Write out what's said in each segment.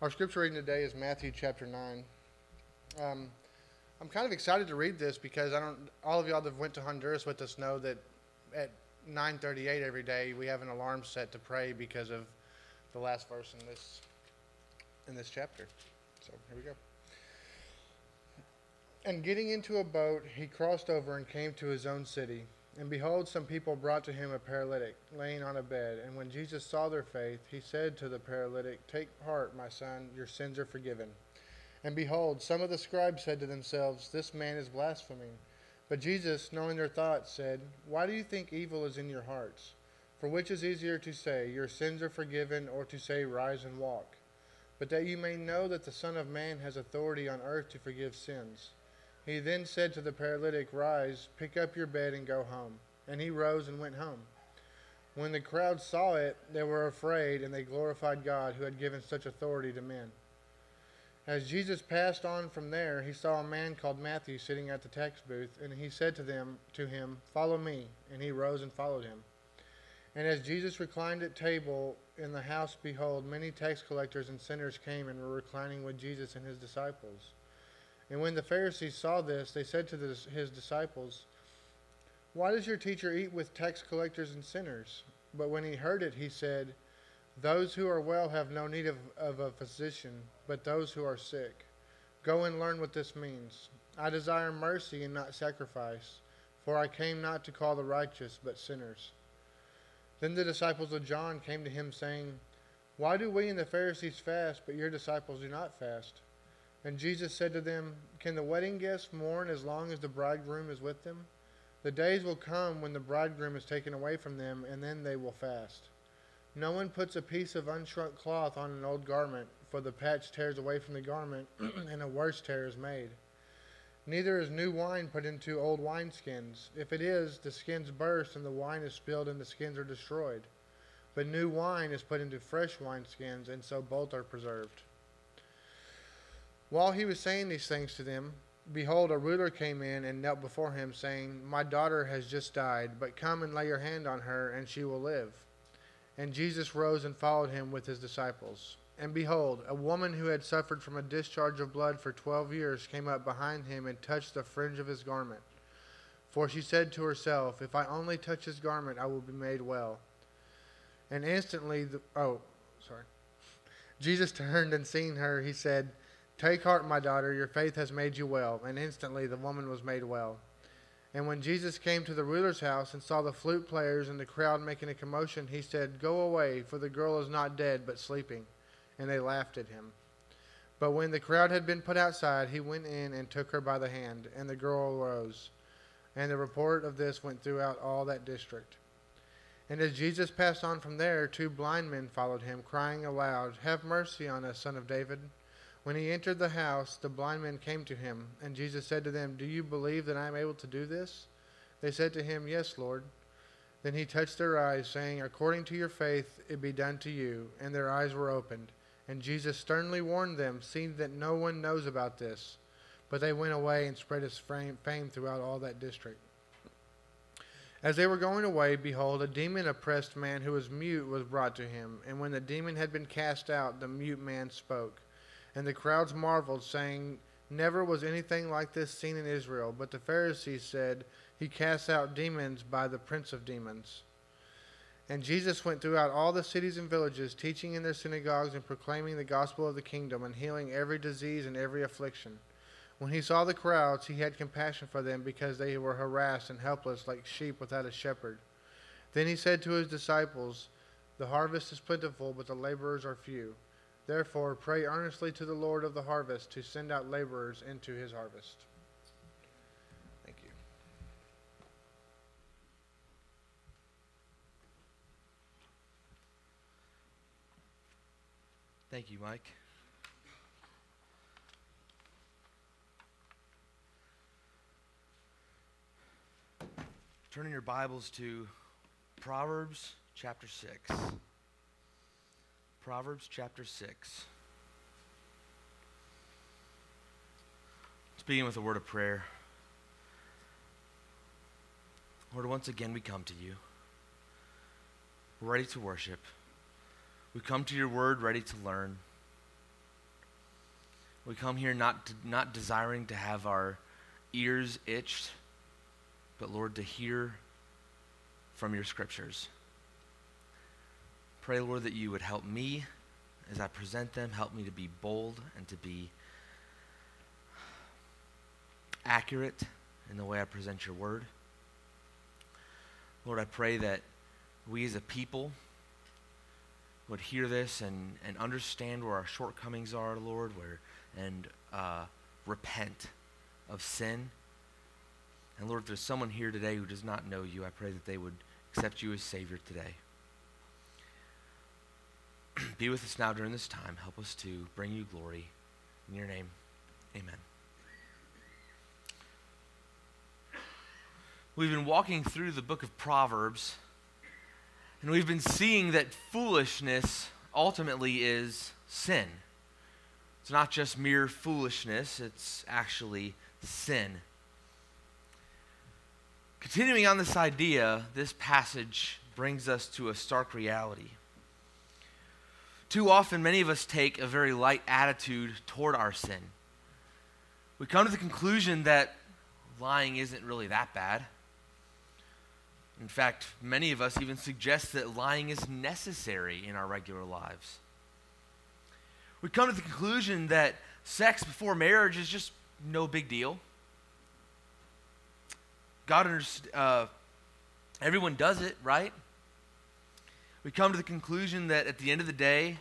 Our scripture reading today is Matthew chapter 9. Um, I'm kind of excited to read this because I don't. All of y'all that went to Honduras with us know that at 9:38 every day we have an alarm set to pray because of the last verse in this in this chapter. So here we go. And getting into a boat, he crossed over and came to his own city. And behold, some people brought to him a paralytic, laying on a bed. And when Jesus saw their faith, he said to the paralytic, Take heart, my son, your sins are forgiven. And behold, some of the scribes said to themselves, This man is blaspheming. But Jesus, knowing their thoughts, said, Why do you think evil is in your hearts? For which is easier to say, Your sins are forgiven, or to say, Rise and walk? But that you may know that the Son of Man has authority on earth to forgive sins. He then said to the paralytic, Rise, pick up your bed, and go home. And he rose and went home. When the crowd saw it, they were afraid, and they glorified God who had given such authority to men. As Jesus passed on from there, he saw a man called Matthew sitting at the tax booth, and he said to them to him, Follow me. And he rose and followed him. And as Jesus reclined at table in the house, behold, many tax collectors and sinners came and were reclining with Jesus and his disciples. And when the Pharisees saw this, they said to the, his disciples, Why does your teacher eat with tax collectors and sinners? But when he heard it, he said, Those who are well have no need of, of a physician, but those who are sick. Go and learn what this means. I desire mercy and not sacrifice, for I came not to call the righteous, but sinners. Then the disciples of John came to him, saying, Why do we and the Pharisees fast, but your disciples do not fast? And Jesus said to them, Can the wedding guests mourn as long as the bridegroom is with them? The days will come when the bridegroom is taken away from them, and then they will fast. No one puts a piece of unshrunk cloth on an old garment, for the patch tears away from the garment, and a worse tear is made. Neither is new wine put into old wineskins. If it is, the skins burst, and the wine is spilled, and the skins are destroyed. But new wine is put into fresh wineskins, and so both are preserved. While he was saying these things to them, behold, a ruler came in and knelt before him, saying, My daughter has just died, but come and lay your hand on her, and she will live. And Jesus rose and followed him with his disciples. And behold, a woman who had suffered from a discharge of blood for twelve years came up behind him and touched the fringe of his garment. For she said to herself, If I only touch his garment, I will be made well. And instantly, the, oh, sorry. Jesus turned and seeing her, he said, Take heart, my daughter, your faith has made you well. And instantly the woman was made well. And when Jesus came to the ruler's house and saw the flute players and the crowd making a commotion, he said, Go away, for the girl is not dead, but sleeping. And they laughed at him. But when the crowd had been put outside, he went in and took her by the hand, and the girl arose. And the report of this went throughout all that district. And as Jesus passed on from there, two blind men followed him, crying aloud, Have mercy on us, son of David. When he entered the house, the blind men came to him, and Jesus said to them, Do you believe that I am able to do this? They said to him, Yes, Lord. Then he touched their eyes, saying, According to your faith it be done to you. And their eyes were opened. And Jesus sternly warned them, seeing that no one knows about this. But they went away and spread his fame throughout all that district. As they were going away, behold, a demon oppressed man who was mute was brought to him. And when the demon had been cast out, the mute man spoke. And the crowds marveled, saying, Never was anything like this seen in Israel. But the Pharisees said, He casts out demons by the prince of demons. And Jesus went throughout all the cities and villages, teaching in their synagogues and proclaiming the gospel of the kingdom, and healing every disease and every affliction. When he saw the crowds, he had compassion for them because they were harassed and helpless like sheep without a shepherd. Then he said to his disciples, The harvest is plentiful, but the laborers are few. Therefore, pray earnestly to the Lord of the harvest to send out laborers into his harvest. Thank you. Thank you, Mike. Turn in your Bibles to Proverbs chapter 6. Proverbs chapter 6. Let's begin with a word of prayer. Lord, once again we come to you. We're ready to worship. We come to your word ready to learn. We come here not, to, not desiring to have our ears itched, but Lord, to hear from your scriptures. Pray, Lord, that you would help me as I present them. Help me to be bold and to be accurate in the way I present your word. Lord, I pray that we as a people would hear this and, and understand where our shortcomings are, Lord, where and uh, repent of sin. And Lord, if there's someone here today who does not know you, I pray that they would accept you as Savior today. Be with us now during this time. Help us to bring you glory. In your name, amen. We've been walking through the book of Proverbs, and we've been seeing that foolishness ultimately is sin. It's not just mere foolishness, it's actually sin. Continuing on this idea, this passage brings us to a stark reality. Too often, many of us take a very light attitude toward our sin. We come to the conclusion that lying isn't really that bad. In fact, many of us even suggest that lying is necessary in our regular lives. We come to the conclusion that sex before marriage is just no big deal. God understands, uh, everyone does it, right? We come to the conclusion that at the end of the day,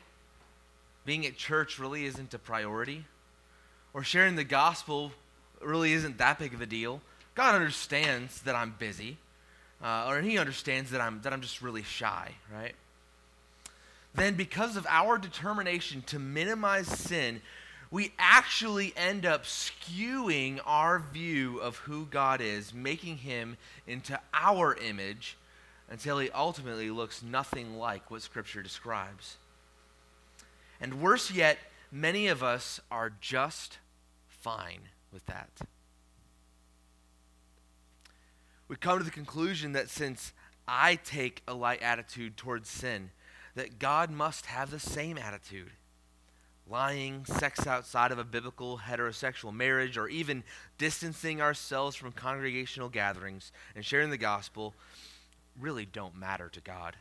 being at church really isn't a priority, or sharing the gospel really isn't that big of a deal. God understands that I'm busy, uh, or He understands that I'm that I'm just really shy, right? Then, because of our determination to minimize sin, we actually end up skewing our view of who God is, making him into our image until he ultimately looks nothing like what Scripture describes. And worse yet, many of us are just fine with that. We come to the conclusion that since I take a light attitude towards sin, that God must have the same attitude lying, sex outside of a biblical heterosexual marriage, or even distancing ourselves from congregational gatherings and sharing the gospel really don't matter to God.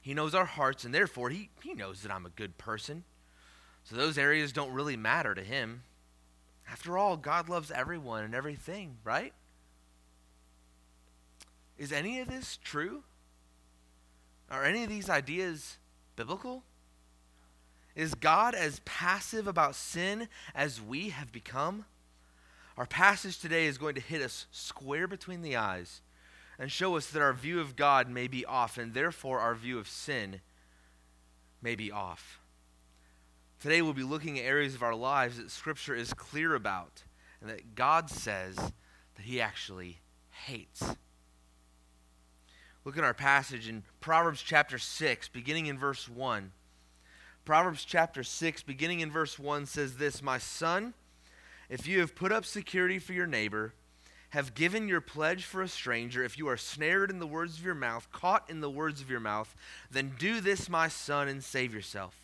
He knows our hearts, and therefore, he, he knows that I'm a good person. So those areas don't really matter to Him. After all, God loves everyone and everything, right? Is any of this true? Are any of these ideas biblical? Is God as passive about sin as we have become? Our passage today is going to hit us square between the eyes and show us that our view of God may be off, and therefore our view of sin may be off. Today we'll be looking at areas of our lives that Scripture is clear about and that God says that He actually hates. Look at our passage in Proverbs chapter 6, beginning in verse 1. Proverbs chapter 6, beginning in verse 1, says this My son, if you have put up security for your neighbor, have given your pledge for a stranger, if you are snared in the words of your mouth, caught in the words of your mouth, then do this, my son, and save yourself.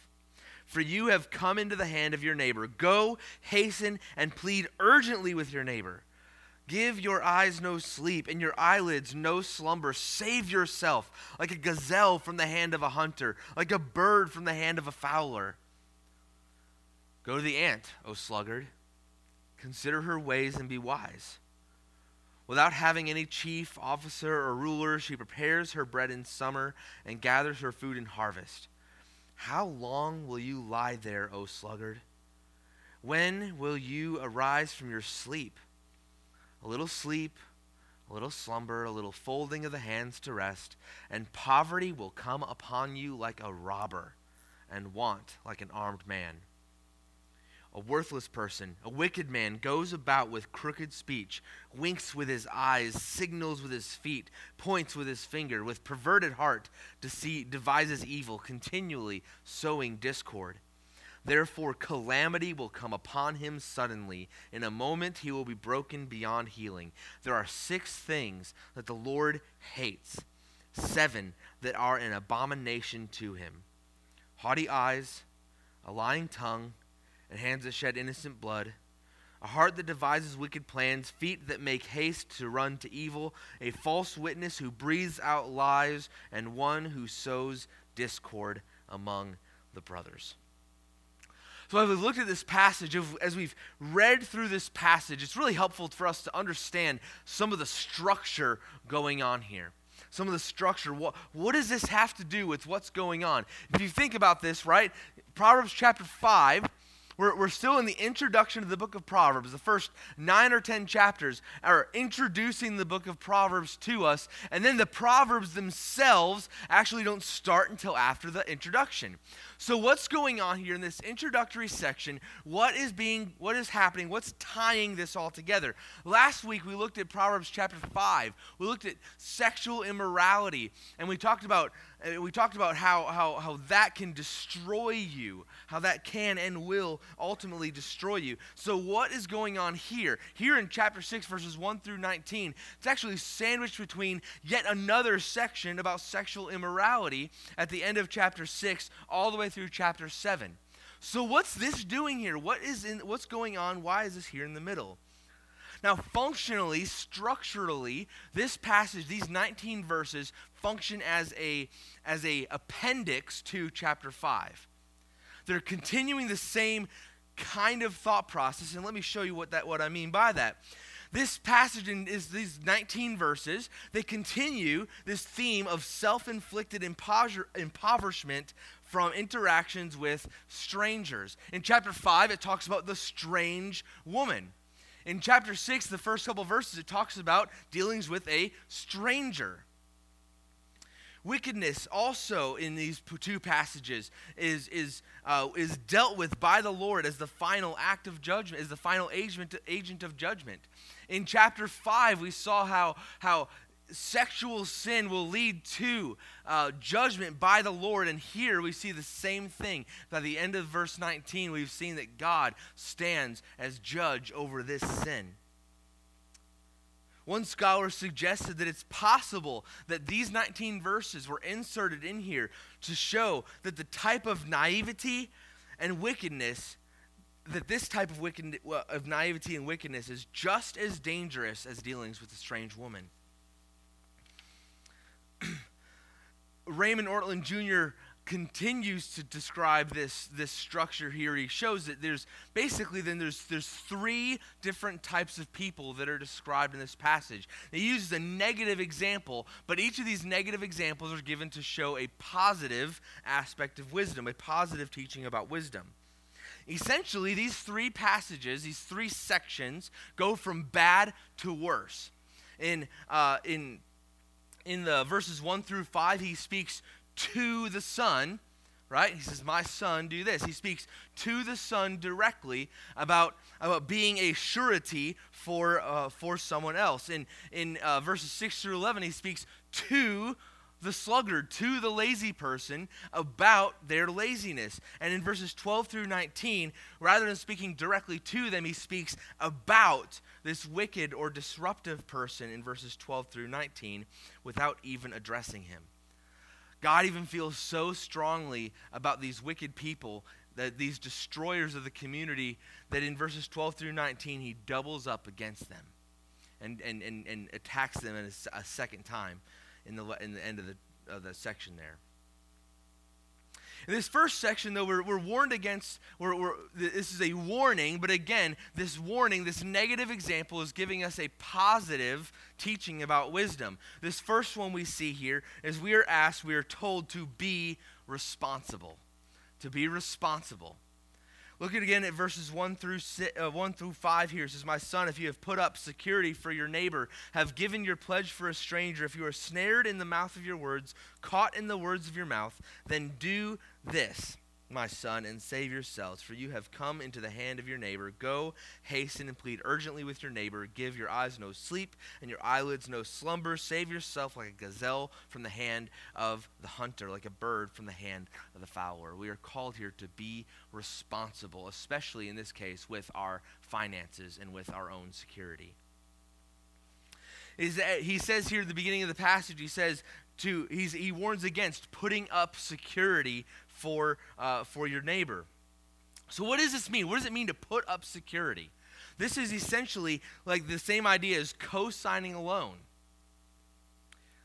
For you have come into the hand of your neighbor. Go, hasten, and plead urgently with your neighbor. Give your eyes no sleep and your eyelids no slumber. Save yourself like a gazelle from the hand of a hunter, like a bird from the hand of a fowler. Go to the ant, O sluggard. Consider her ways and be wise. Without having any chief, officer, or ruler, she prepares her bread in summer and gathers her food in harvest. How long will you lie there, O sluggard? When will you arise from your sleep? a little sleep, a little slumber, a little folding of the hands to rest, and poverty will come upon you like a robber, and want like an armed man. A worthless person, a wicked man, goes about with crooked speech, winks with his eyes, signals with his feet, points with his finger, with perverted heart, deceit, devises evil, continually sowing discord. Therefore, calamity will come upon him suddenly. In a moment, he will be broken beyond healing. There are six things that the Lord hates, seven that are an abomination to him haughty eyes, a lying tongue, and hands that shed innocent blood, a heart that devises wicked plans, feet that make haste to run to evil, a false witness who breathes out lies, and one who sows discord among the brothers. So, as we've looked at this passage, as we've read through this passage, it's really helpful for us to understand some of the structure going on here. Some of the structure. What, what does this have to do with what's going on? If you think about this, right? Proverbs chapter 5 we're, we're still in the introduction to the book of Proverbs. The first nine or ten chapters are introducing the book of Proverbs to us, and then the Proverbs themselves actually don't start until after the introduction. So, what's going on here in this introductory section? What is being, what is happening? What's tying this all together? Last week we looked at Proverbs chapter 5. We looked at sexual immorality, and we talked about uh, we talked about how, how, how that can destroy you, how that can and will ultimately destroy you. So, what is going on here? Here in chapter 6, verses 1 through 19, it's actually sandwiched between yet another section about sexual immorality at the end of chapter 6, all the way through chapter 7. So, what's this doing here? What is in, what's going on? Why is this here in the middle? Now, functionally, structurally, this passage, these 19 verses, function as a, as a appendix to chapter 5. They're continuing the same kind of thought process, and let me show you what, that, what I mean by that. This passage is these 19 verses. They continue this theme of self inflicted impoverishment from interactions with strangers. In chapter 5, it talks about the strange woman. In chapter 6, the first couple verses, it talks about dealings with a stranger. Wickedness also in these two passages is, is, uh, is dealt with by the Lord as the final act of judgment, as the final agent, agent of judgment. In chapter 5, we saw how, how sexual sin will lead to uh, judgment by the Lord. And here we see the same thing. By the end of verse 19, we've seen that God stands as judge over this sin. One scholar suggested that it's possible that these 19 verses were inserted in here to show that the type of naivety and wickedness that this type of, wicked, of naivety and wickedness is just as dangerous as dealings with a strange woman. Raymond Ortlund Jr. continues to describe this, this structure here. He shows that there's basically then there's there's three different types of people that are described in this passage. He uses a negative example, but each of these negative examples are given to show a positive aspect of wisdom, a positive teaching about wisdom. Essentially, these three passages, these three sections, go from bad to worse. In, uh, in in the verses 1 through 5, he speaks to the Son, right? He says, My son, do this. He speaks to the Son directly about, about being a surety for, uh, for someone else. In, in uh, verses 6 through 11, he speaks to the sluggard, to the lazy person about their laziness. And in verses 12 through 19, rather than speaking directly to them, he speaks about this wicked or disruptive person in verses 12 through 19 without even addressing him. God even feels so strongly about these wicked people, that these destroyers of the community, that in verses 12 through 19, he doubles up against them and, and, and, and attacks them a, a second time in the, in the end of the, of the section there. In this first section, though, we're, we're warned against, we're, we're, this is a warning, but again, this warning, this negative example is giving us a positive teaching about wisdom. This first one we see here is we are asked, we are told to be responsible. To be responsible. Look at again at verses 1 through, uh, 1 through 5 here. It says, My son, if you have put up security for your neighbor, have given your pledge for a stranger, if you are snared in the mouth of your words, caught in the words of your mouth, then do this my son, and save yourselves, for you have come into the hand of your neighbor. Go, hasten, and plead urgently with your neighbor. Give your eyes no sleep, and your eyelids no slumber. Save yourself like a gazelle from the hand of the hunter, like a bird from the hand of the fowler. We are called here to be responsible, especially in this case with our finances and with our own security. Is that he says here at the beginning of the passage, he says, to he warns against putting up security for, uh, for your neighbor. So, what does this mean? What does it mean to put up security? This is essentially like the same idea as co signing a loan.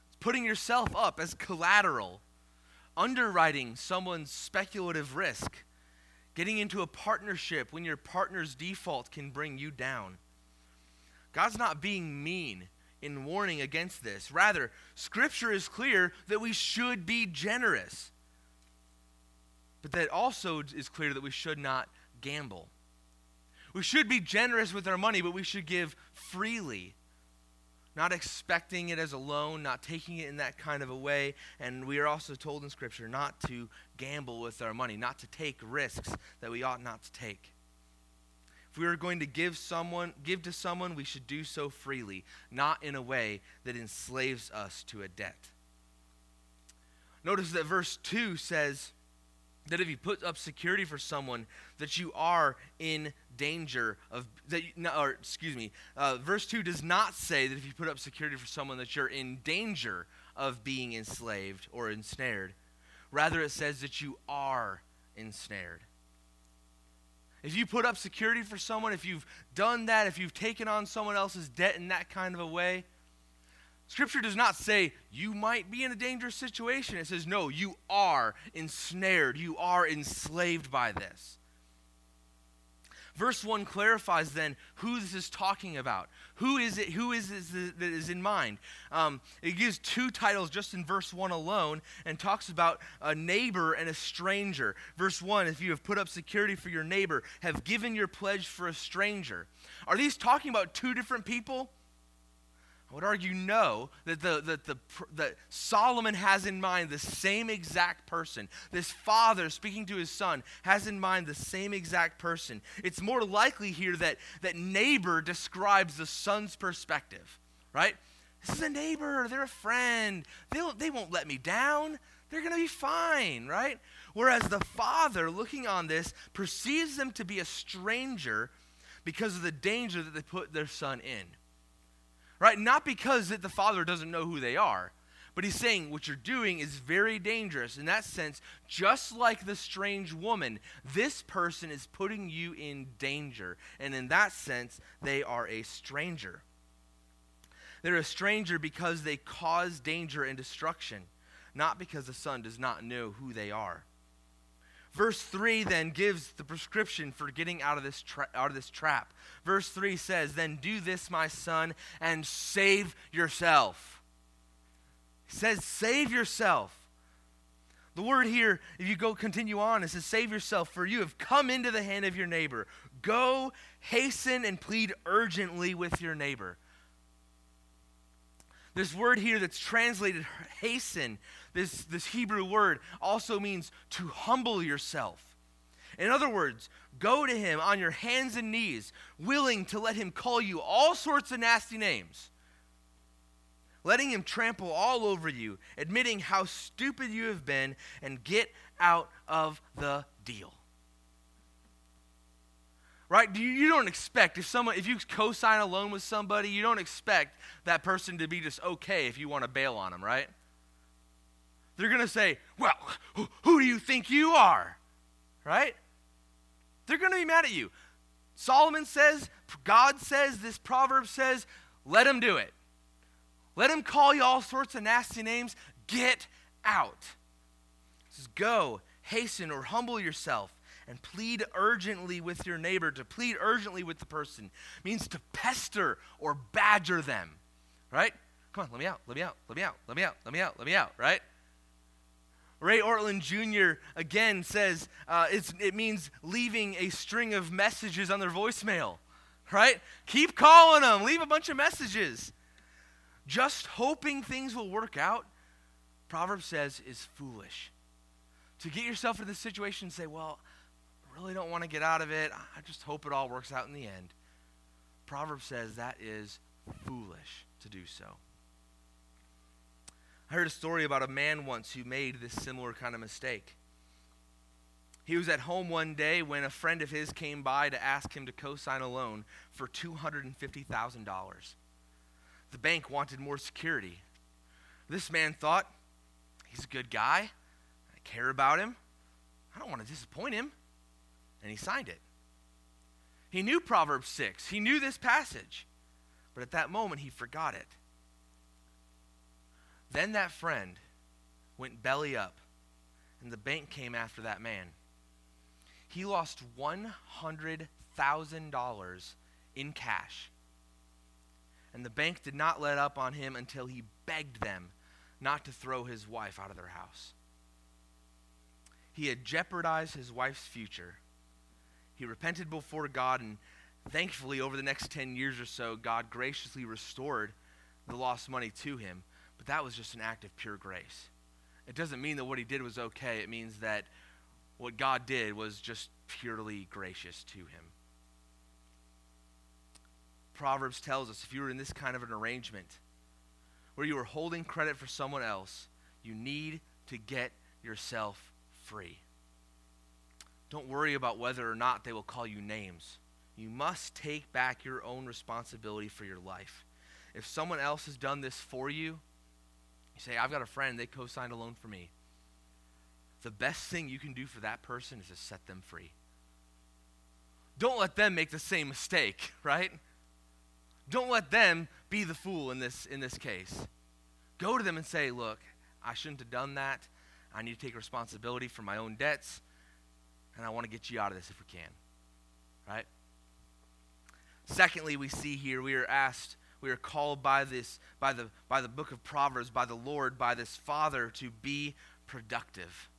It's putting yourself up as collateral, underwriting someone's speculative risk, getting into a partnership when your partner's default can bring you down. God's not being mean in warning against this. Rather, Scripture is clear that we should be generous, but that also is clear that we should not gamble. We should be generous with our money, but we should give freely, not expecting it as a loan, not taking it in that kind of a way. And we are also told in Scripture not to gamble with our money, not to take risks that we ought not to take. If we are going to give someone give to someone, we should do so freely, not in a way that enslaves us to a debt. Notice that verse 2 says that if you put up security for someone that you are in danger of that you, or excuse me uh, verse 2 does not say that if you put up security for someone that you're in danger of being enslaved or ensnared. Rather it says that you are ensnared. If you put up security for someone, if you've done that, if you've taken on someone else's debt in that kind of a way, Scripture does not say you might be in a dangerous situation. It says, no, you are ensnared. You are enslaved by this. Verse 1 clarifies then who this is talking about. Who is it? Who is it that is in mind? Um, it gives two titles just in verse 1 alone and talks about a neighbor and a stranger. Verse 1 if you have put up security for your neighbor, have given your pledge for a stranger. Are these talking about two different people? I would argue no, that, the, that, the, that Solomon has in mind the same exact person. This father speaking to his son has in mind the same exact person. It's more likely here that, that neighbor describes the son's perspective, right? This is a neighbor, they're a friend, They'll, they won't let me down, they're going to be fine, right? Whereas the father, looking on this, perceives them to be a stranger because of the danger that they put their son in right? Not because that the father doesn't know who they are, but he's saying what you're doing is very dangerous. In that sense, just like the strange woman, this person is putting you in danger. And in that sense, they are a stranger. They're a stranger because they cause danger and destruction, not because the son does not know who they are. Verse 3 then gives the prescription for getting out of this, tra- out of this trap. Verse 3 says, Then do this, my son, and save yourself. He says, Save yourself. The word here, if you go continue on, it says, Save yourself, for you have come into the hand of your neighbor. Go, hasten, and plead urgently with your neighbor. This word here that's translated hasten this, this Hebrew word also means to humble yourself. In other words, go to him on your hands and knees, willing to let him call you all sorts of nasty names, letting him trample all over you, admitting how stupid you have been, and get out of the deal. Right? You don't expect if someone if you co-sign a loan with somebody, you don't expect that person to be just okay if you want to bail on them, right? They're going to say, Well, who, do you think you are? Right? They're going to be mad at you. Solomon says, God says, this proverb says, let him do it. Let him call you all sorts of nasty names. Get out. It says, Go, hasten, or humble yourself and plead urgently with your neighbor. To plead urgently with the person means to pester or badger them, right? Come on, let me out, let me out, let me out, let me out, let me out, let me out, right? Ray Ortlund Jr. again says uh, it means leaving a string of messages on their voicemail, right? Keep calling them, leave a bunch of messages. Just hoping things will work out, Proverbs says, is foolish. To get yourself in this situation and say, well, I really don't want to get out of it. I just hope it all works out in the end. Proverbs says that is foolish to do so. I heard a story about a man once who made this similar kind of mistake. He was at home one day when a friend of his came by to ask him to co sign a loan for $250,000. The bank wanted more security. This man thought, he's a good guy. I care about him. I don't want to disappoint him. and he signed it. He knew Proverbs 6, he knew this passage, but at that moment he forgot it. Then that friend went belly up, and the bank came after that man. He lost $100,000 in cash. And the bank did not let up on him until he begged them not to throw his wife out of their house. He had jeopardized his wife's future. He repented before God, and thankfully, over the next 10 years or so, God graciously restored the lost money to him. But that was just an act of pure grace. It doesn't mean that what he did was okay, it means that what God did was just purely gracious to him. Proverbs tells us if you were in this kind of an arrangement where you are holding credit for someone else, you need to get yourself free. Don't worry about whether or not they will call you names. You must take back your own responsibility for your life. If someone else has done this for you, you say, I've got a friend, they co signed a loan for me. The best thing you can do for that person is to set them free. Don't let them make the same mistake, right? Don't let them be the fool in this, in this case. Go to them and say, Look, I shouldn't have done that. I need to take responsibility for my own debts, and I want to get you out of this if we can. Right? Secondly, we see here we are asked, we are called by this, by the by the book of Proverbs, by the Lord, by this Father to be productive.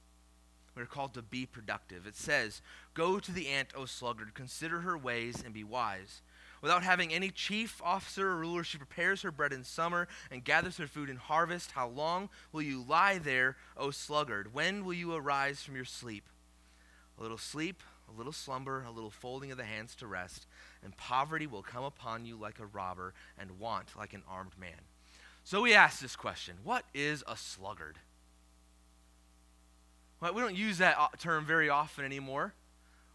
We're called to be productive. It says, Go to the ant, O sluggard, consider her ways and be wise. Without having any chief officer or ruler, she prepares her bread in summer and gathers her food in harvest. How long will you lie there, O sluggard? When will you arise from your sleep? A little sleep, a little slumber, a little folding of the hands to rest, and poverty will come upon you like a robber, and want like an armed man. So we ask this question What is a sluggard? Well, we don't use that uh, term very often anymore.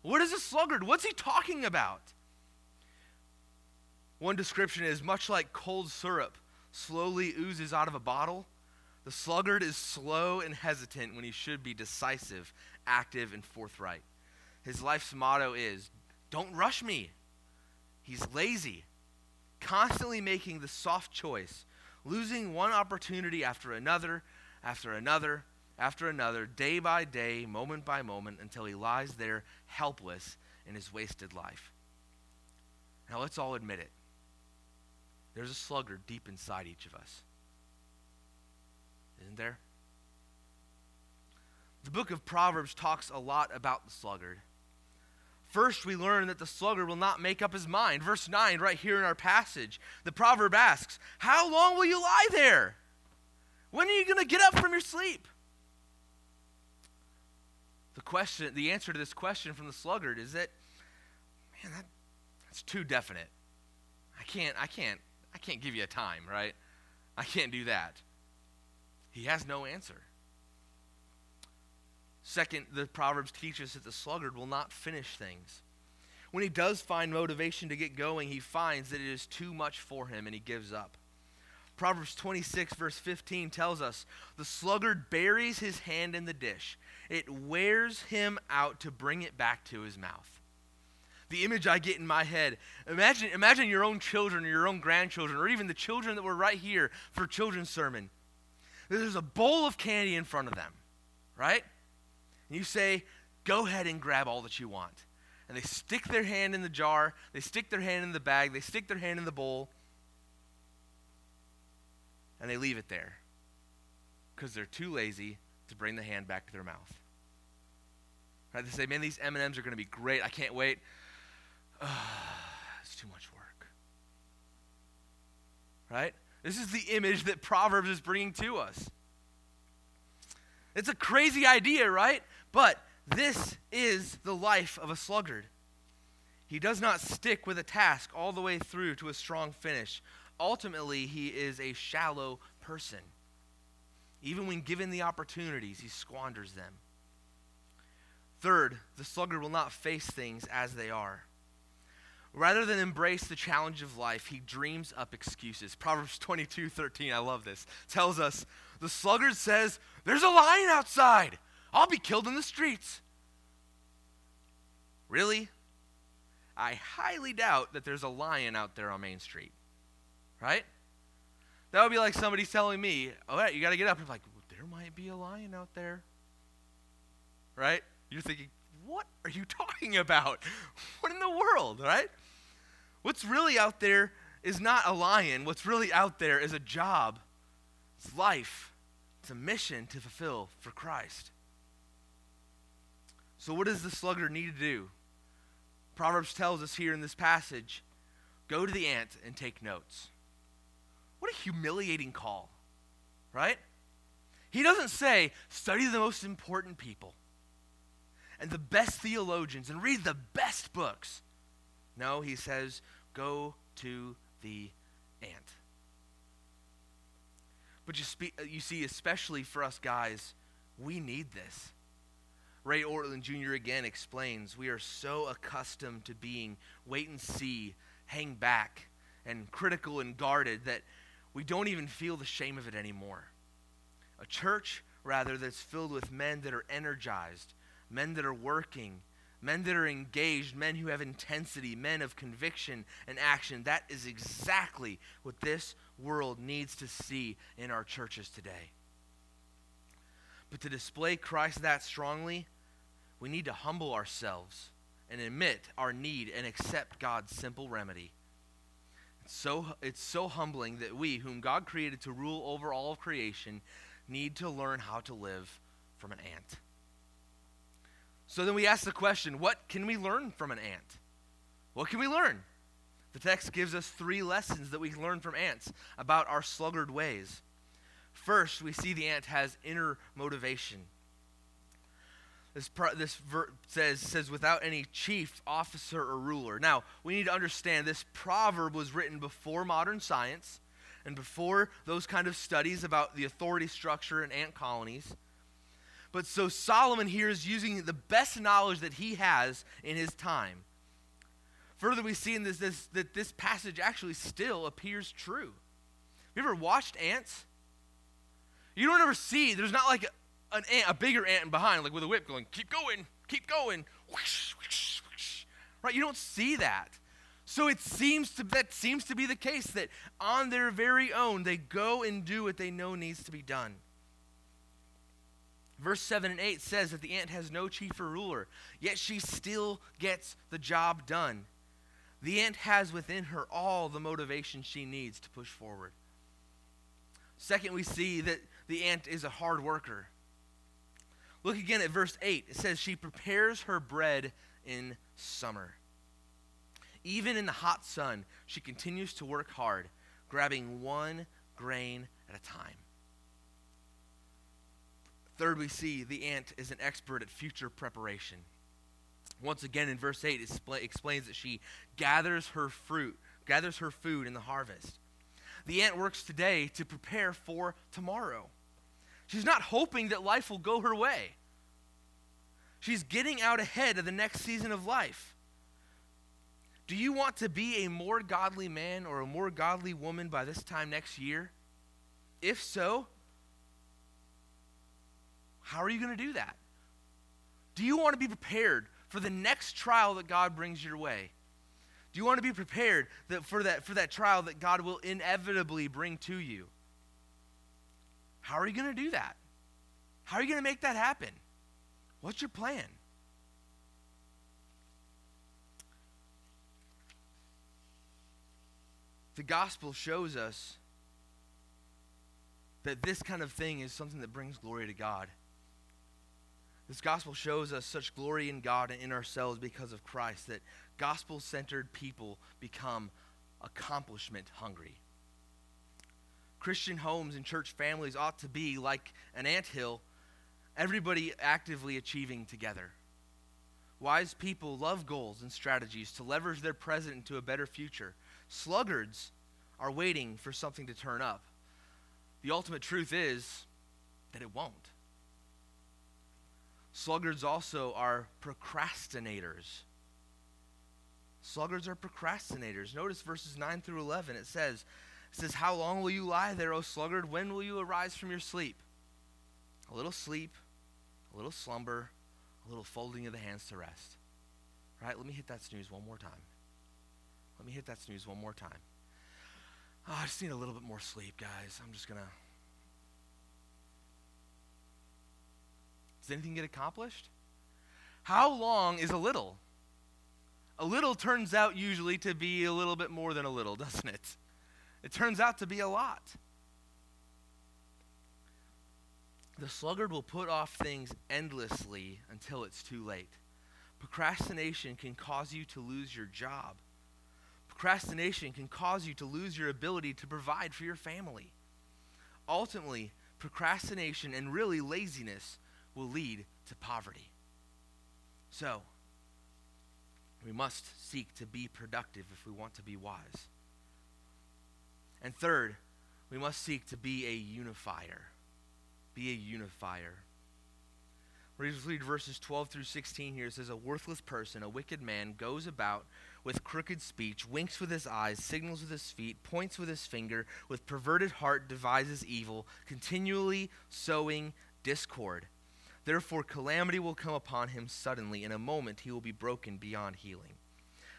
What is a sluggard? What's he talking about? One description is much like cold syrup slowly oozes out of a bottle. The sluggard is slow and hesitant when he should be decisive, active, and forthright. His life's motto is don't rush me. He's lazy, constantly making the soft choice, losing one opportunity after another, after another, after another, day by day, moment by moment, until he lies there helpless in his wasted life. Now, let's all admit it. There's a sluggard deep inside each of us. Isn't there? The book of Proverbs talks a lot about the sluggard. First, we learn that the sluggard will not make up his mind. Verse 9, right here in our passage, the proverb asks, How long will you lie there? When are you going to get up from your sleep? The question, the answer to this question from the sluggard is that, man, that, that's too definite. I can't, I can't I can't give you a time, right? I can't do that. He has no answer. Second, the Proverbs teach us that the sluggard will not finish things. When he does find motivation to get going, he finds that it is too much for him and he gives up. Proverbs 26, verse 15 tells us the sluggard buries his hand in the dish, it wears him out to bring it back to his mouth the image I get in my head. Imagine, imagine your own children or your own grandchildren or even the children that were right here for children's sermon. There's a bowl of candy in front of them, right? And you say, go ahead and grab all that you want. And they stick their hand in the jar, they stick their hand in the bag, they stick their hand in the bowl, and they leave it there because they're too lazy to bring the hand back to their mouth. Right? They say, man, these M&Ms are going to be great. I can't wait. it's too much work. Right? This is the image that Proverbs is bringing to us. It's a crazy idea, right? But this is the life of a sluggard. He does not stick with a task all the way through to a strong finish. Ultimately, he is a shallow person. Even when given the opportunities, he squanders them. Third, the sluggard will not face things as they are. Rather than embrace the challenge of life, he dreams up excuses. Proverbs 22 13, I love this, tells us the sluggard says, There's a lion outside. I'll be killed in the streets. Really? I highly doubt that there's a lion out there on Main Street. Right? That would be like somebody telling me, all right, you got to get up. I'm like, well, there might be a lion out there. Right? You're thinking, what are you talking about? What in the world, right? What's really out there is not a lion. What's really out there is a job, it's life, it's a mission to fulfill for Christ. So, what does the sluggard need to do? Proverbs tells us here in this passage go to the ant and take notes. What a humiliating call, right? He doesn't say, study the most important people and the best theologians and read the best books. No, he says, go to the ant. But you, spe- you see, especially for us guys, we need this. Ray Ortlund Jr. again explains we are so accustomed to being wait and see, hang back, and critical and guarded that we don't even feel the shame of it anymore. A church, rather, that's filled with men that are energized, men that are working, men that are engaged, men who have intensity, men of conviction and action. That is exactly what this world needs to see in our churches today. But to display Christ that strongly, we need to humble ourselves and admit our need and accept God's simple remedy. It's so, it's so humbling that we, whom God created to rule over all of creation, need to learn how to live from an ant. So then we ask the question what can we learn from an ant? What can we learn? The text gives us three lessons that we can learn from ants about our sluggard ways. First, we see the ant has inner motivation. This, pro- this ver- says, says, without any chief, officer, or ruler. Now, we need to understand this proverb was written before modern science and before those kind of studies about the authority structure in ant colonies. But so Solomon here is using the best knowledge that he has in his time. Further, we see in this, this that this passage actually still appears true. Have you ever watched ants? You don't ever see, there's not like an ant, a bigger ant behind, like with a whip going, keep going, keep going. Whoosh, whoosh, whoosh. Right? You don't see that. So it seems to that seems to be the case that on their very own they go and do what they know needs to be done. Verse 7 and 8 says that the ant has no chief or ruler, yet she still gets the job done. The ant has within her all the motivation she needs to push forward. Second, we see that the ant is a hard worker. Look again at verse 8. It says, She prepares her bread in summer. Even in the hot sun, she continues to work hard, grabbing one grain at a time. Third, we see the ant is an expert at future preparation. Once again, in verse 8, it explains that she gathers her fruit, gathers her food in the harvest. The ant works today to prepare for tomorrow. She's not hoping that life will go her way. She's getting out ahead of the next season of life. Do you want to be a more godly man or a more godly woman by this time next year? If so, how are you going to do that? Do you want to be prepared for the next trial that God brings your way? Do you want to be prepared that for, that, for that trial that God will inevitably bring to you? How are you going to do that? How are you going to make that happen? What's your plan? The gospel shows us that this kind of thing is something that brings glory to God. This gospel shows us such glory in God and in ourselves because of Christ that gospel centered people become accomplishment hungry. Christian homes and church families ought to be like an ant hill, everybody actively achieving together. Wise people love goals and strategies to leverage their present into a better future. Sluggards are waiting for something to turn up. The ultimate truth is that it won't. Sluggards also are procrastinators. Sluggards are procrastinators. Notice verses 9 through 11. It says, it says, How long will you lie there, O sluggard? When will you arise from your sleep? A little sleep, a little slumber, a little folding of the hands to rest. Right? Let me hit that snooze one more time. Let me hit that snooze one more time. Oh, I just need a little bit more sleep, guys. I'm just going to. Does anything get accomplished? How long is a little? A little turns out usually to be a little bit more than a little, doesn't it? It turns out to be a lot. The sluggard will put off things endlessly until it's too late. Procrastination can cause you to lose your job. Procrastination can cause you to lose your ability to provide for your family. Ultimately, procrastination and really laziness will lead to poverty. So, we must seek to be productive if we want to be wise. And third, we must seek to be a unifier. Be a unifier. We're to read verses 12 through 16 here. It says, A worthless person, a wicked man, goes about with crooked speech, winks with his eyes, signals with his feet, points with his finger, with perverted heart devises evil, continually sowing discord. Therefore, calamity will come upon him suddenly. In a moment, he will be broken beyond healing.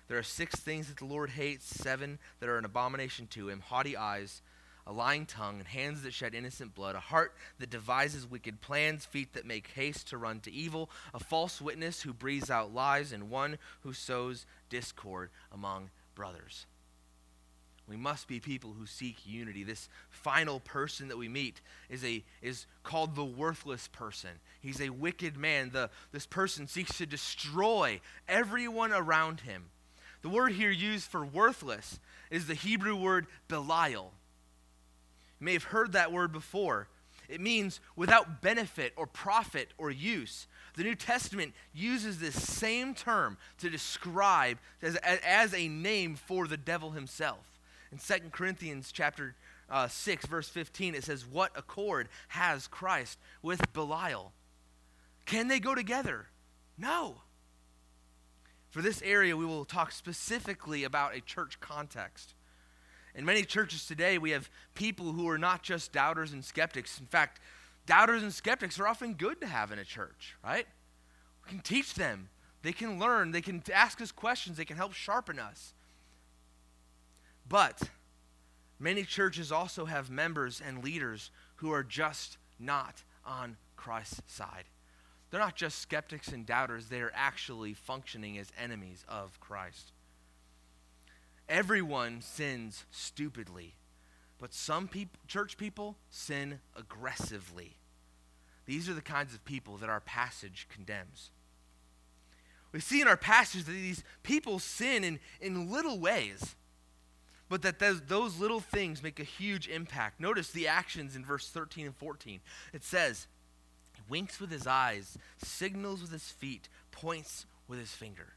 There are six things that the Lord hates, seven that are an abomination to him haughty eyes, a lying tongue, and hands that shed innocent blood, a heart that devises wicked plans, feet that make haste to run to evil, a false witness who breathes out lies, and one who sows discord among brothers. We must be people who seek unity. This final person that we meet is, a, is called the worthless person. He's a wicked man. The, this person seeks to destroy everyone around him. The word here used for worthless is the Hebrew word Belial. You may have heard that word before. It means without benefit or profit or use. The New Testament uses this same term to describe as, as a name for the devil himself. In 2 Corinthians chapter uh, 6, verse 15, it says, What accord has Christ with Belial? Can they go together? No. For this area, we will talk specifically about a church context. In many churches today, we have people who are not just doubters and skeptics. In fact, doubters and skeptics are often good to have in a church, right? We can teach them, they can learn, they can ask us questions, they can help sharpen us. But many churches also have members and leaders who are just not on Christ's side. They're not just skeptics and doubters, they are actually functioning as enemies of Christ. Everyone sins stupidly, but some peop- church people sin aggressively. These are the kinds of people that our passage condemns. We see in our passage that these people sin in, in little ways but that those, those little things make a huge impact. Notice the actions in verse 13 and 14. It says, He winks with his eyes, signals with his feet, points with his finger.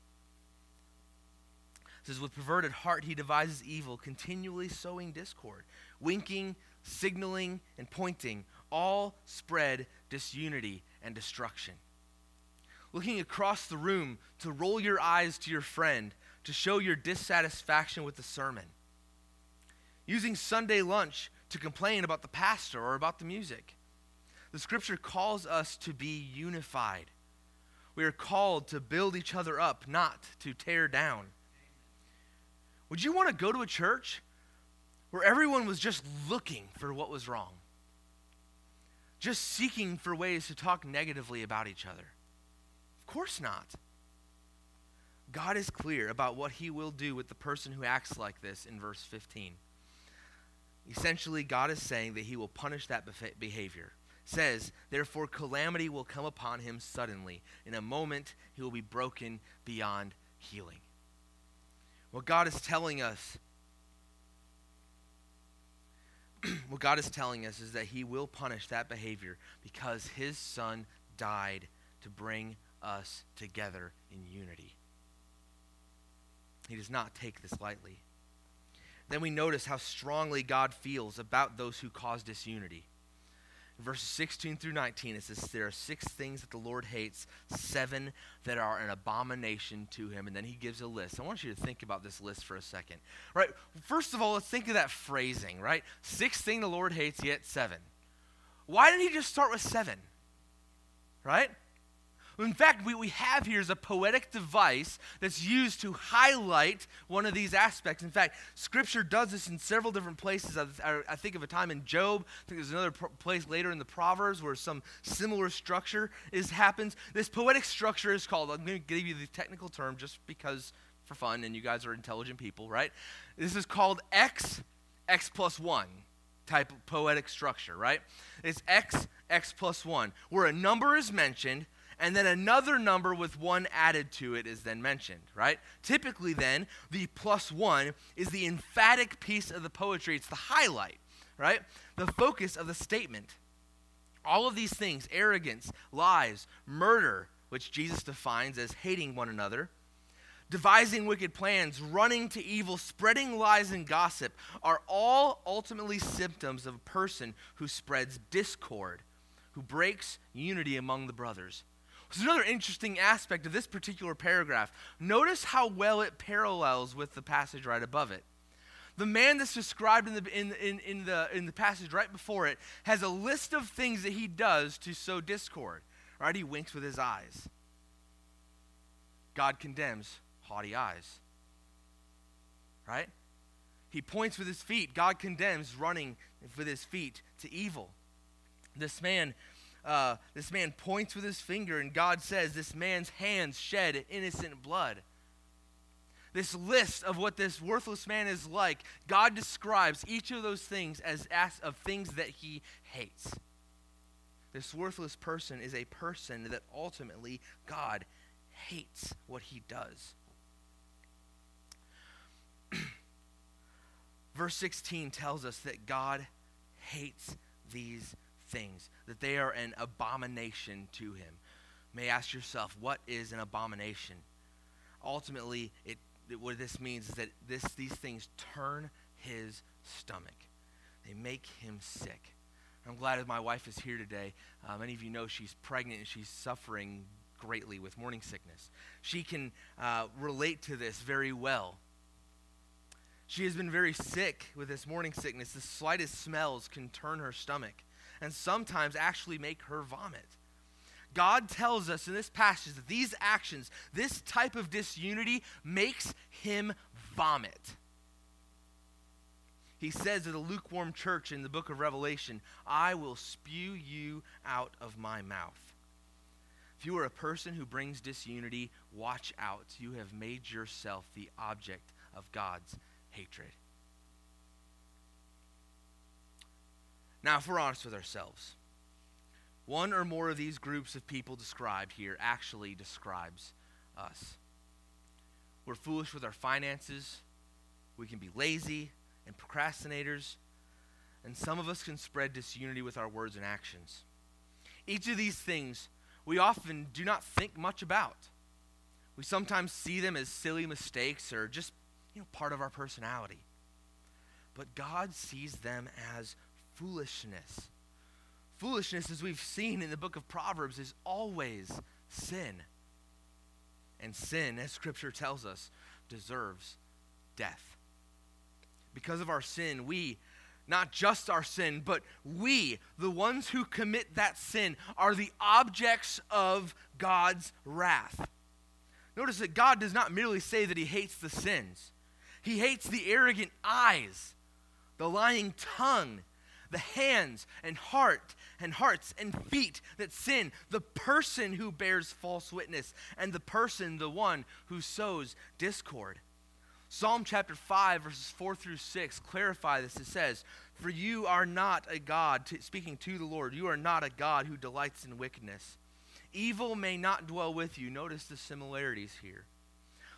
It says, With perverted heart he devises evil, continually sowing discord. Winking, signaling, and pointing all spread disunity and destruction. Looking across the room to roll your eyes to your friend to show your dissatisfaction with the sermon using Sunday lunch to complain about the pastor or about the music. The scripture calls us to be unified. We are called to build each other up, not to tear down. Would you want to go to a church where everyone was just looking for what was wrong? Just seeking for ways to talk negatively about each other? Of course not. God is clear about what he will do with the person who acts like this in verse 15. Essentially, God is saying that he will punish that behavior. says, therefore, calamity will come upon him suddenly. In a moment, he will be broken beyond healing. What God is telling us, what God is telling us is that he will punish that behavior because his son died to bring us together in unity. He does not take this lightly then we notice how strongly God feels about those who cause disunity. Verses 16 through 19, it says, There are six things that the Lord hates, seven that are an abomination to him. And then he gives a list. I want you to think about this list for a second. Right? First of all, let's think of that phrasing, right? Six things the Lord hates, yet seven. Why didn't he just start with seven? Right? In fact, what we have here is a poetic device that's used to highlight one of these aspects. In fact, Scripture does this in several different places. I, think of a time in Job. I think there's another place later in the Proverbs where some similar structure is happens. This poetic structure is called. I'm going to give you the technical term just because for fun, and you guys are intelligent people, right? This is called X X plus one type of poetic structure, right? It's X X plus one, where a number is mentioned and then another number with one added to it is then mentioned, right? Typically, then, the plus one is the emphatic piece of the poetry, it's the highlight, right? The focus of the statement. All of these things arrogance, lies, murder, which Jesus defines as hating one another, devising wicked plans, running to evil, spreading lies and gossip are all ultimately symptoms of a person who spreads discord, who breaks unity among the brothers. There's another interesting aspect of this particular paragraph. Notice how well it parallels with the passage right above it. The man that's described in the, in, in, in, the, in the passage right before it has a list of things that he does to sow discord. Right? He winks with his eyes. God condemns haughty eyes. Right? He points with his feet. God condemns running with his feet to evil. This man uh, this man points with his finger, and God says, This man's hands shed innocent blood. This list of what this worthless man is like, God describes each of those things as, of things that he hates. This worthless person is a person that ultimately God hates what he does. Verse 16 tells us that God hates these things, that they are an abomination to him. You may ask yourself, what is an abomination? Ultimately, it, it, what this means is that this, these things turn his stomach. They make him sick. I'm glad that my wife is here today. Uh, many of you know she's pregnant and she's suffering greatly with morning sickness. She can uh, relate to this very well. She has been very sick with this morning sickness. The slightest smells can turn her stomach and sometimes actually make her vomit. God tells us in this passage that these actions, this type of disunity, makes him vomit. He says to the lukewarm church in the book of Revelation, I will spew you out of my mouth. If you are a person who brings disunity, watch out. You have made yourself the object of God's hatred. Now, if we're honest with ourselves, one or more of these groups of people described here actually describes us. We're foolish with our finances, we can be lazy and procrastinators, and some of us can spread disunity with our words and actions. Each of these things we often do not think much about. We sometimes see them as silly mistakes or just you know, part of our personality. But God sees them as foolishness. Foolishness, as we've seen in the book of Proverbs, is always sin. And sin, as scripture tells us, deserves death. Because of our sin, we, not just our sin, but we, the ones who commit that sin, are the objects of God's wrath. Notice that God does not merely say that he hates the sins, he hates the arrogant eyes, the lying tongue, the hands and heart and hearts and feet that sin, the person who bears false witness, and the person, the one who sows discord. Psalm chapter 5, verses 4 through 6 clarify this. It says, For you are not a God, to, speaking to the Lord, you are not a God who delights in wickedness. Evil may not dwell with you. Notice the similarities here.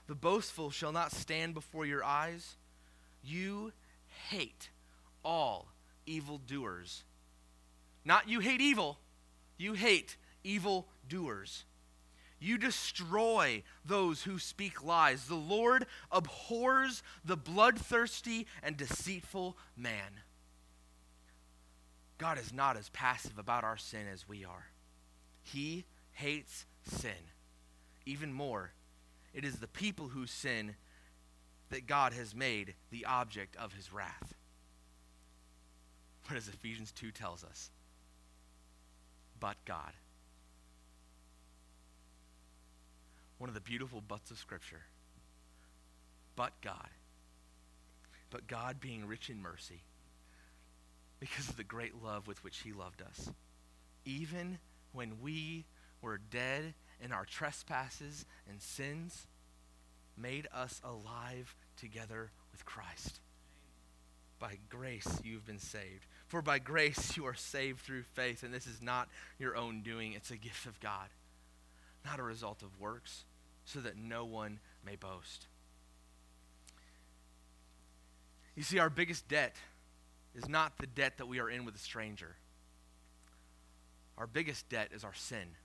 The boastful shall not stand before your eyes. You hate all evildoers. Not you hate evil, you hate evil doers. You destroy those who speak lies. The Lord abhors the bloodthirsty and deceitful man. God is not as passive about our sin as we are. He hates sin. Even more, it is the people who sin that God has made the object of his wrath. What as Ephesians 2 tells us? But God. one of the beautiful buts of Scripture. But God. But God being rich in mercy because of the great love with which he loved us. Even when we were dead in our trespasses and sins, made us alive together with Christ. By grace you've been saved. For by grace you are saved through faith, and this is not your own doing, it's a gift of God, not a result of works, so that no one may boast. You see, our biggest debt is not the debt that we are in with a stranger. Our biggest debt is our sin.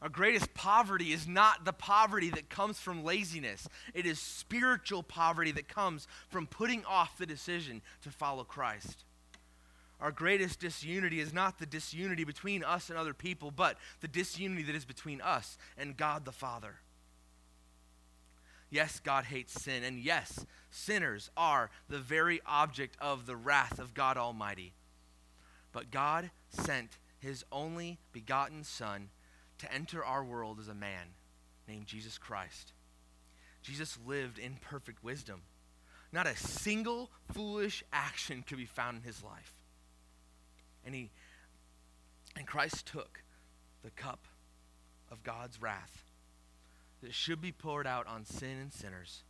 Our greatest poverty is not the poverty that comes from laziness. It is spiritual poverty that comes from putting off the decision to follow Christ. Our greatest disunity is not the disunity between us and other people, but the disunity that is between us and God the Father. Yes, God hates sin, and yes, sinners are the very object of the wrath of God Almighty. But God sent his only begotten Son to enter our world as a man named Jesus Christ. Jesus lived in perfect wisdom. Not a single foolish action could be found in his life. And he and Christ took the cup of God's wrath that should be poured out on sin and sinners.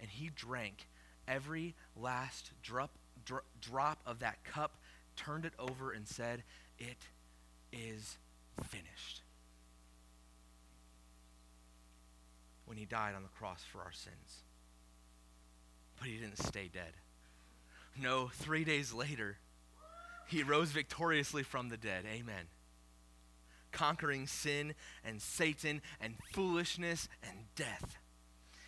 And he drank every last drop, dro- drop of that cup, turned it over, and said, It is finished. When he died on the cross for our sins. But he didn't stay dead. No, three days later, he rose victoriously from the dead. Amen conquering sin and Satan and foolishness and death.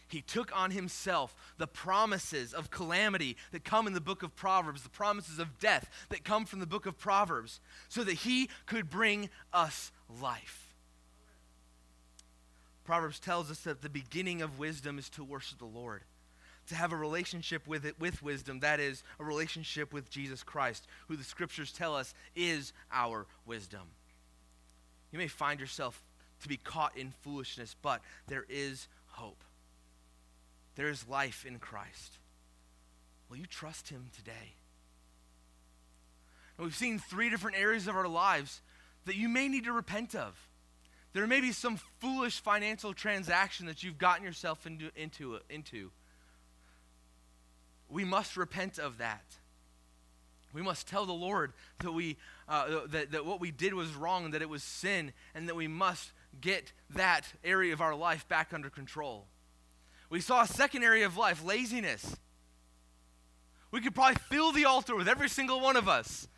He took on himself the promises of calamity that come in the book of Proverbs, the promises of death that come from the book of Proverbs, so that he could bring us life. Proverbs tells us that the beginning of wisdom is to worship the Lord to have a relationship with it with wisdom that is a relationship with jesus christ who the scriptures tell us is our wisdom you may find yourself to be caught in foolishness, but there is hope. There is life in Christ. Will you trust him today? we've seen three different areas of our lives that you may need to repent of. There may be some foolish financial transaction that you've gotten yourself into, into, into. We must repent of that. We must tell the Lord that, we, uh, that, that what we did was wrong, that it was sin, and that we must get that area of our life back under control. We saw a second area of life laziness. We could probably fill the altar with every single one of us.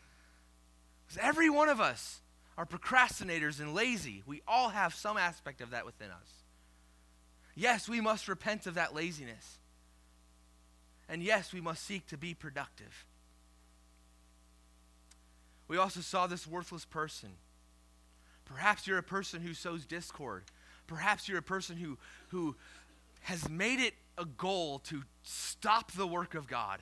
Because every one of us are procrastinators and lazy. We all have some aspect of that within us. Yes, we must repent of that laziness. And yes, we must seek to be productive. We also saw this worthless person. Perhaps you're a person who sows discord. Perhaps you're a person who, who has made it a goal to stop the work of God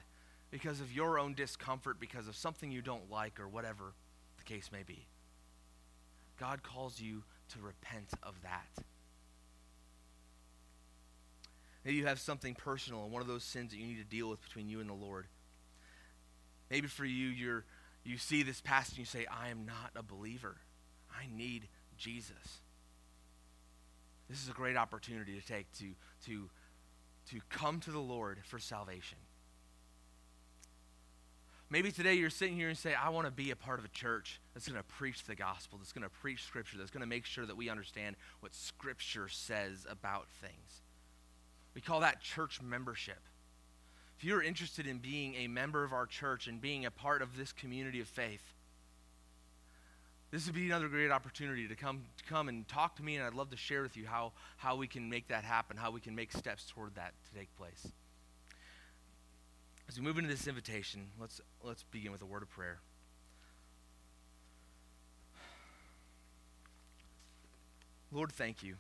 because of your own discomfort, because of something you don't like, or whatever the case may be. God calls you to repent of that. Maybe you have something personal, one of those sins that you need to deal with between you and the Lord. Maybe for you, you're you see this passage and you say, I am not a believer. I need Jesus. This is a great opportunity to take to, to, to come to the Lord for salvation. Maybe today you're sitting here and say, I want to be a part of a church that's going to preach the gospel, that's going to preach Scripture, that's going to make sure that we understand what Scripture says about things. We call that church membership. If you're interested in being a member of our church and being a part of this community of faith, this would be another great opportunity to come, to come and talk to me, and I'd love to share with you how, how we can make that happen, how we can make steps toward that to take place. As we move into this invitation, let's, let's begin with a word of prayer. Lord, thank you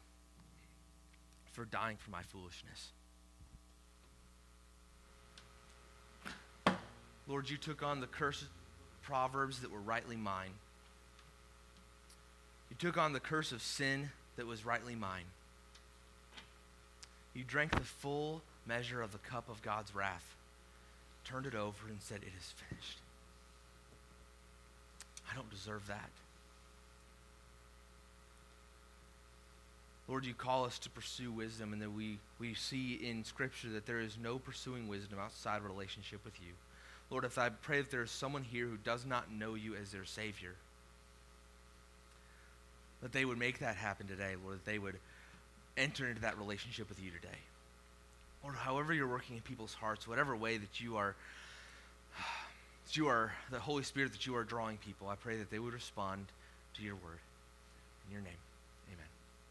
for dying for my foolishness. Lord, you took on the curse proverbs that were rightly mine. You took on the curse of sin that was rightly mine. You drank the full measure of the cup of God's wrath, turned it over, and said, It is finished. I don't deserve that. Lord, you call us to pursue wisdom, and that we, we see in Scripture that there is no pursuing wisdom outside relationship with you. Lord, if I pray that there is someone here who does not know you as their Savior, that they would make that happen today, Lord, that they would enter into that relationship with you today. Lord, however you're working in people's hearts, whatever way that you are, that you are, the Holy Spirit that you are drawing people, I pray that they would respond to your word. In your name.